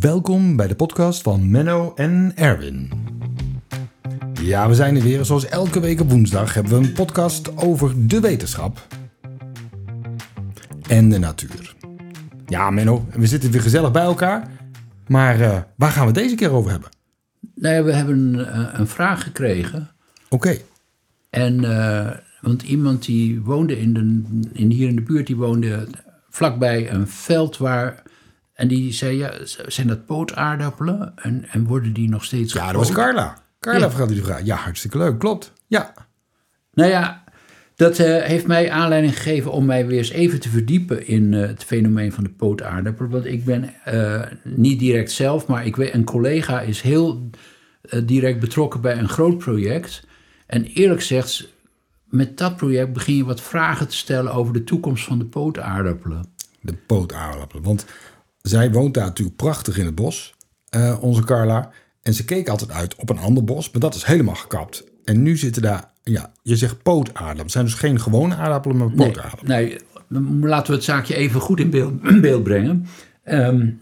Welkom bij de podcast van Menno en Erwin. Ja, we zijn er weer. Zoals elke week op woensdag hebben we een podcast over de wetenschap en de natuur. Ja, Menno, we zitten weer gezellig bij elkaar. Maar uh, waar gaan we het deze keer over hebben? Nou we hebben een, een vraag gekregen. Oké. En, uh, want iemand die woonde in de, in, hier in de buurt, die woonde vlakbij een veld waar en die zei, ja, zijn dat pootaardappelen? En, en worden die nog steeds Ja, dat was Carla. Carla ja. die vraag. Ja, hartstikke leuk, klopt. Ja. Nou ja, dat uh, heeft mij aanleiding gegeven om mij weer eens even te verdiepen in uh, het fenomeen van de pootaardappelen. Want ik ben uh, niet direct zelf, maar ik weet, een collega is heel direct betrokken bij een groot project. En eerlijk gezegd, met dat project begin je wat vragen te stellen over de toekomst van de pootaardappelen. De pootaardappelen, want zij woont daar natuurlijk prachtig in het bos, uh, onze Carla. En ze keek altijd uit op een ander bos, maar dat is helemaal gekapt. En nu zitten daar, ja, je zegt pootaardappelen. Het zijn dus geen gewone aardappelen, maar pootaardappelen. Nee, nee, laten we het zaakje even goed in beeld, beeld brengen. Um,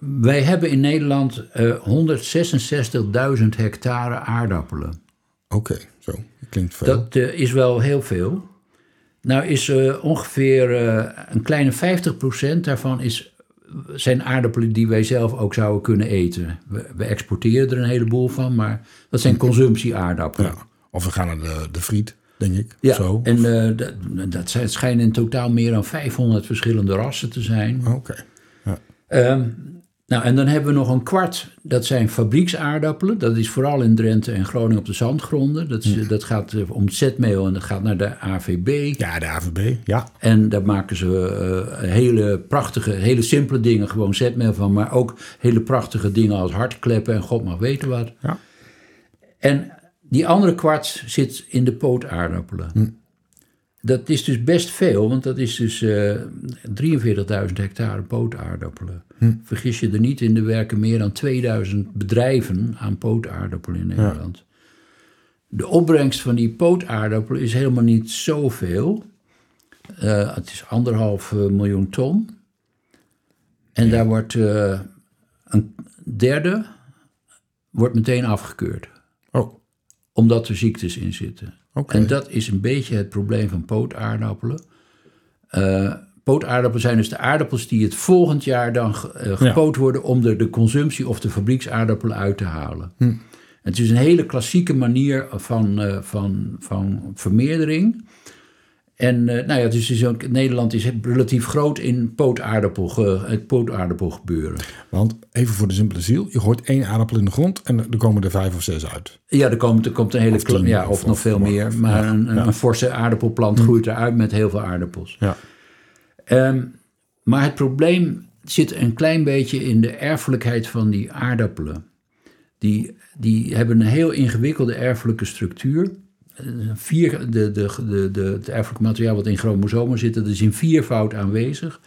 wij hebben in Nederland uh, 166.000 hectare aardappelen. Oké, okay, zo. Dat klinkt veel. Dat uh, is wel heel veel. Nou is uh, ongeveer een kleine 50% daarvan is zijn aardappelen die wij zelf ook zouden kunnen eten. We, we exporteren er een heleboel van, maar dat zijn consumptieaardappelen. Ja, of we gaan naar de, de friet, denk ik. Ja, zo. en uh, dat, dat zijn, schijnen in totaal meer dan 500 verschillende rassen te zijn. Oké. Okay. Ja. Um, nou, en dan hebben we nog een kwart, dat zijn fabrieksaardappelen. Dat is vooral in Drenthe en Groningen op de zandgronden. Dat, is, ja. dat gaat om het zetmeel en dat gaat naar de AVB. Ja, de AVB, ja. En daar maken ze uh, hele prachtige, hele simpele dingen, gewoon zetmeel van. Maar ook hele prachtige dingen als hartkleppen en god mag weten wat. Ja. En die andere kwart zit in de pootaardappelen. Hm. Dat is dus best veel, want dat is dus uh, 43.000 hectare pootaardappelen. Hm. Vergis je er niet in, er werken meer dan 2000 bedrijven aan pootaardappelen in Nederland. Ja. De opbrengst van die pootaardappelen is helemaal niet zoveel. Uh, het is anderhalf miljoen ton. En ja. daar wordt uh, een derde wordt meteen afgekeurd. Oh. Omdat er ziektes in zitten. Okay. En dat is een beetje het probleem van pootaardappelen. Uh, pootaardappelen zijn dus de aardappels die het volgend jaar dan uh, gepoot ja. worden om er de consumptie of de fabrieksaardappelen uit te halen. Hm. Het is een hele klassieke manier van, uh, van, van vermeerdering. En uh, nou ja, dus Nederland is relatief groot in pootaardappel, het pootaardappel gebeuren. Want even voor de simpele ziel, je gooit één aardappel in de grond en er komen er vijf of zes uit. Ja, er komt, er komt een hele, of, tien, ja, of, of nog veel meer. Maar ja, een, ja. een, forse aardappelplant hm. groeit eruit met heel veel aardappels. Ja. Um, maar het probleem zit een klein beetje in de erfelijkheid van die aardappelen. Die, die hebben een heel ingewikkelde erfelijke structuur. Vier, de, de, de, de, het erfelijk materiaal wat in chromosomen zit, dat is in viervoud aanwezig.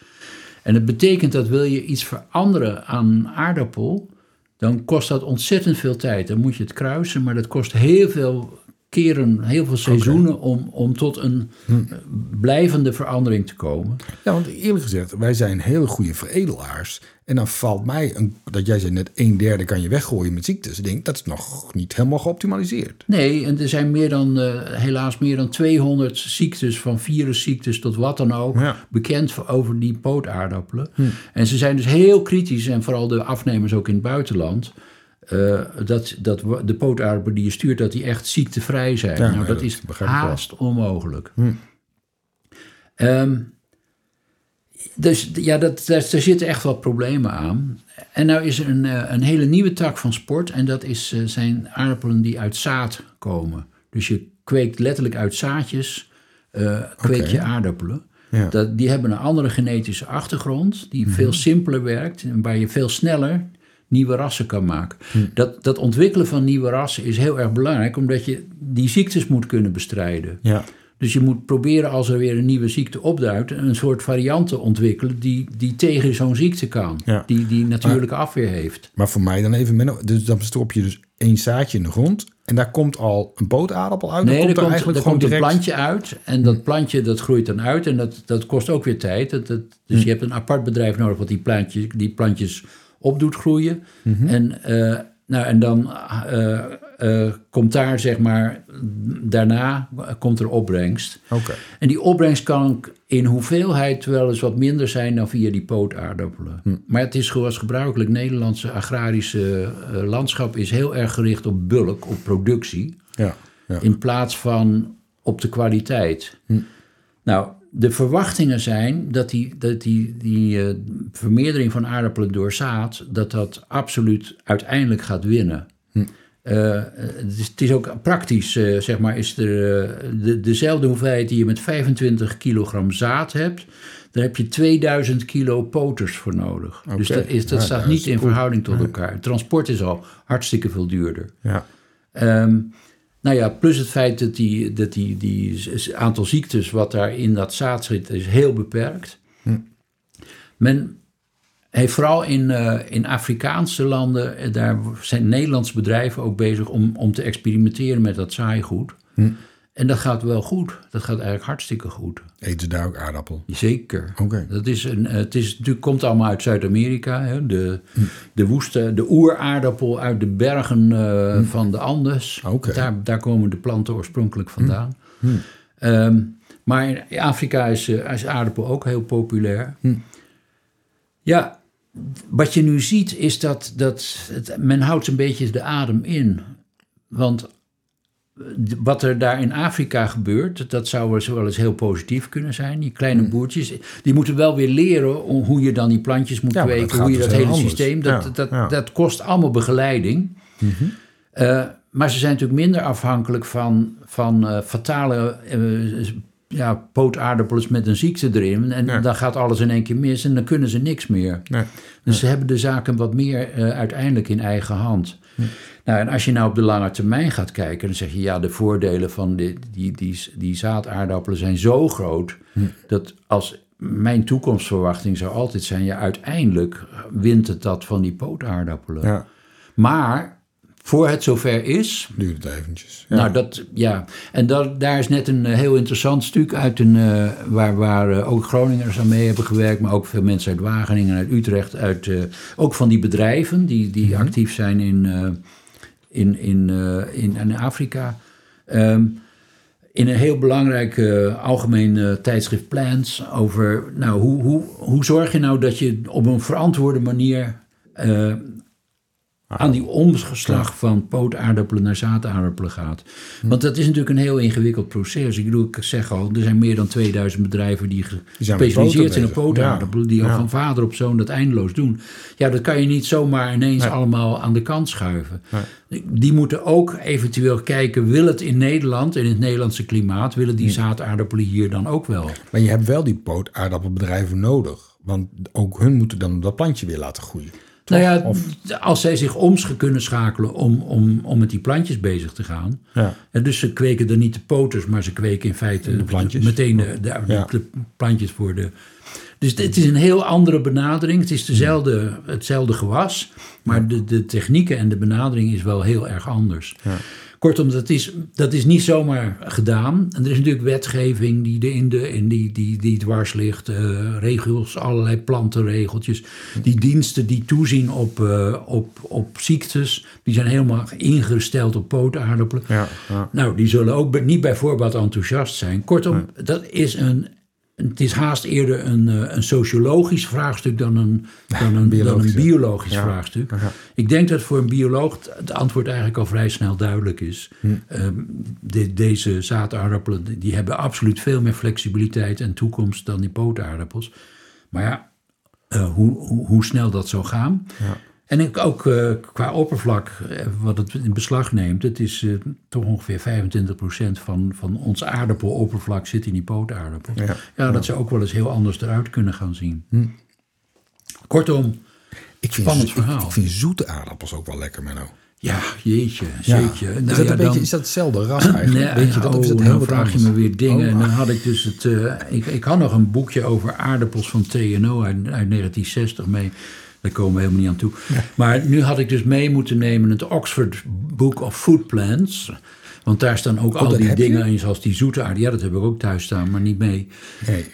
En het betekent dat wil je iets veranderen aan aardappel, dan kost dat ontzettend veel tijd. Dan moet je het kruisen, maar dat kost heel veel keren, heel veel seizoenen okay. om, om tot een hm. blijvende verandering te komen. Ja, want eerlijk gezegd, wij zijn hele goede veredelaars. En dan valt mij, een, dat jij zei net, een derde kan je weggooien met ziektes. Ik denk, dat is nog niet helemaal geoptimaliseerd. Nee, en er zijn meer dan, uh, helaas meer dan 200 ziektes, van virusziektes tot wat dan ook, ja. bekend over die pootaardappelen. Hm. En ze zijn dus heel kritisch, en vooral de afnemers ook in het buitenland... Uh, dat, dat de pootaardappelen die je stuurt, dat die echt ziektevrij zijn. Ja, nou, dat, is wel. haast onmogelijk. Hm. Um, dus ja, dat, daar zitten echt wat problemen aan. En nou is er een, uh, een hele nieuwe tak van sport. En dat is, uh, zijn aardappelen die uit zaad komen. Dus je kweekt letterlijk uit zaadjes, uh, kweek je aardappelen. Ja. Dat, die hebben een andere genetische achtergrond, die veel simpeler werkt en waar je veel sneller nieuwe rassen kan maken. Dat, dat ontwikkelen van nieuwe rassen is heel erg belangrijk, omdat je die ziektes moet kunnen bestrijden. Ja. Dus je moet proberen als er weer een nieuwe ziekte opduikt, een soort variant te ontwikkelen die, die tegen zo'n ziekte kan. Ja. Die, die natuurlijke afweer heeft. Maar voor mij dan even, dus dan stop je dus één zaadje in de grond en daar komt al een pootaardappel uit? Nee, komt er komt, eigenlijk er gewoon komt direct... een plantje uit en dat plantje dat groeit dan uit en dat, dat kost ook weer tijd. Dat, dat, dus Hm. je hebt een apart bedrijf nodig wat die plantjes, die plantjes op doet groeien. En, eh, nou, en dan eh, eh, komt daar, zeg maar, daarna komt er opbrengst. Oké. En die opbrengst kan in hoeveelheid wel eens wat minder zijn dan via die pootaardappelen. Maar het is zoals gebruikelijk, Nederlandse agrarische landschap is heel erg gericht op bulk, op productie. Ja. ja. In plaats van op de kwaliteit. Nou, de verwachtingen zijn dat die, dat die, die eh, vermeerdering van aardappelen door zaad, dat dat absoluut uiteindelijk gaat winnen. Eh, het, is, het is ook praktisch, eh, zeg maar, is er de, dezelfde hoeveelheid die je met 25 kilogram zaad hebt, daar heb je 2000 kilo poters voor nodig. Dus dat, is, dat Ja, staat niet in verhouding tot elkaar. Transport is al hartstikke veel duurder. ja. Ehm, nou ja, plus het feit dat die, dat die, die aantal ziektes wat daar in dat zaad zit, is heel beperkt. Men heeft vooral in, eh, in Afrikaanse landen, eh, daar zijn Nederlandse bedrijven ook bezig om, om te experimenteren met dat zaaigoed. En dat gaat wel goed. Dat gaat eigenlijk hartstikke goed. Eten ze daar ook aardappel? Zeker. Oké. Dat is een, eh, het is, natuurlijk komt allemaal uit Zuid-Amerika. De, de woeste, de oeraardappel uit de bergen eh, van de Andes. Daar, daar komen de planten oorspronkelijk vandaan. Ehm, maar in Afrika is, eh, is aardappel ook heel populair. Ja, wat je nu ziet is dat, dat het, men houdt een beetje de adem in. Want wat er daar in Afrika gebeurt, dat zou wel eens- heel positief kunnen zijn. Die kleine Hmm. boertjes, die moeten wel weer leren hoe je dan die plantjes moet Ja, kweken, hoe je dus dat hele anders. systeem, dat, Ja, dat, ja. Mhm. dat kost allemaal begeleiding. Eh, maar ze zijn natuurlijk minder afhankelijk van, van eh, fatale eh, ja, pootaardappels met een ziekte erin. En dan gaat alles in één keer mis en dan kunnen ze niks meer. Nee. Dus ze hebben de zaken wat meer uiteindelijk in eigen hand. Nou, en als je nou op de lange termijn gaat kijken, dan zeg je ja, de voordelen van die, die, die, die zaadaardappelen zijn zo groot dat als mijn toekomstverwachting zou altijd zijn, ja, uiteindelijk wint het dat van die pootaardappelen. Ja, Maar voor het zover is, duurt het eventjes. Ja. nou, dat, ja. En dat, daar is net een eh, heel interessant stuk uit een, eh, waar, waar eh, ook Groningers aan mee hebben gewerkt, maar ook veel mensen uit Wageningen, uit Utrecht, uit, ook van die bedrijven die, die actief zijn in, in, in, in, in Afrika. Ehm, in een heel belangrijk eh, algemeen tijdschrift Plants over, nou, hoe, hoe, hoe zorg je nou dat je op een verantwoorde manier aan die omslag van pootaardappelen naar zaadaardappelen gaat. Want dat is natuurlijk een heel ingewikkeld proces. Ik bedoel, ik zeg al, er zijn meer dan 2000 bedrijven die gespecialiseerd zijn in pootaardappelen, die al van vader op zoon dat eindeloos doen. Ja, dat kan je niet zomaar ineens allemaal aan de kant schuiven. Die moeten ook eventueel kijken, wil het in Nederland, in het Nederlandse klimaat, willen die zaadaardappelen hier dan ook wel? Maar je hebt wel die pootaardappelbedrijven nodig. Want ook hun moeten dan dat plantje weer laten groeien. Nou ja, Of- als zij zich om kunnen schakelen om, om, om met die plantjes bezig te gaan. Ja. En dus ze kweken er niet de poters, maar ze kweken in feite De plantjes. meteen de, de, de- Ja. de plantjes voor de. Dus het is een heel andere benadering. Het is dezelfde, hetzelfde gewas, maar de, de technieken en de benadering is wel heel erg anders. Kortom, dat is, dat is niet zomaar gedaan. En er is natuurlijk wetgeving die, de, in de, in die, die, die dwars ligt. eh, regels, allerlei plantenregeltjes. Die diensten die toezien op, eh, op, op ziektes, die zijn helemaal ingesteld op pootaardappelen. Ja, ja. Nou, die zullen ook niet bij voorbaat enthousiast zijn. Kortom, dat is een, het is haast eerder een, eh, een sociologisch vraagstuk dan een, dan een, dan een biologisch, ja. vraagstuk. Ja. Ik denk dat voor een bioloog het- antwoord eigenlijk al vrij snel duidelijk is. Hm. Ehm, de- deze zaadaardappelen die- die hebben absoluut veel meer flexibiliteit en toekomst dan die pootaardappels. Maar ja, eh, hoe, hoe, hoe snel dat zou gaan. Ja. En ik ook eh, qua oppervlak, eh, wat het in beslag neemt, het is eh, toch ongeveer 25% van, van ons aardappenoppervlak zit in die pootaardappel. Ja. Ja, dat zou ook wel eens heel anders eruit kunnen gaan zien. Kortom, Ik vind, Spannend verhaal. Ik, vind zoete aardappels ook wel lekker, Menno. ja, jeetje, Ja. jeetje. is, Nou dat ja, een beetje, dan- is dat hetzelfde ras eigenlijk? Nee, Weet je dat, is oh, heel nou vraag je me weer dingen. Oh, en dan had ik dus het... ik, ik had nog een boekje over aardappels van TNO uit, uit 1960 mee. Daar komen we helemaal niet aan toe. Maar nu had ik dus mee moeten nemen het Oxford Book of Food Plants. Want daar staan ook al Oh, dat die dingen in, zoals die zoete aarde. Ja, dat heb ik ook thuis staan, maar niet mee. Nee.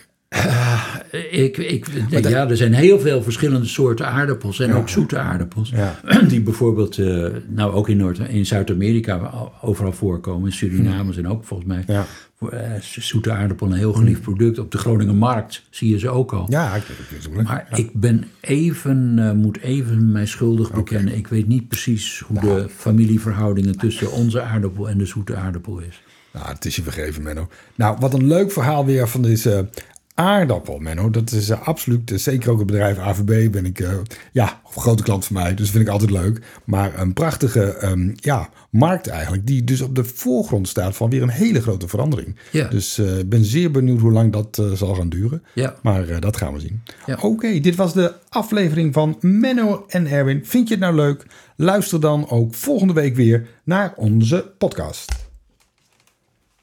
Ik, ik, ja, er zijn heel veel verschillende soorten aardappels en ook zoete aardappels. Ja. Die bijvoorbeeld, eh, nou ook in, Noord- in Zuid-Amerika overal voorkomen. In Suriname zijn ook volgens mij Ja. eh, zoete aardappel een heel geliefd product. Op de Groninger markt zie je ze ook al. Ja, ik, ik, Maar ik ben even, eh, moet even mij schuldig bekennen. Ik weet niet precies hoe Nou. de familieverhoudingen tussen onze aardappel en de zoete aardappel is. Nou, het is je vergeven, Menno. Nou, wat een leuk verhaal weer van deze aardappel, Menno. Dat is eh, absoluut, eh, zeker ook het bedrijf AVB ben ik, eh, ja, een grote klant van mij. Dus vind ik altijd leuk. Maar een prachtige, ehm, ja, markt eigenlijk. Die dus op de voorgrond staat van weer een hele grote verandering. Ja. Dus ik ben zeer benieuwd hoe lang dat zal gaan duren. Ja. Maar dat gaan we zien. Ja. Oké, dit was de aflevering van Menno en Erwin. Vind je het nou leuk? Luister dan ook volgende week weer naar onze podcast.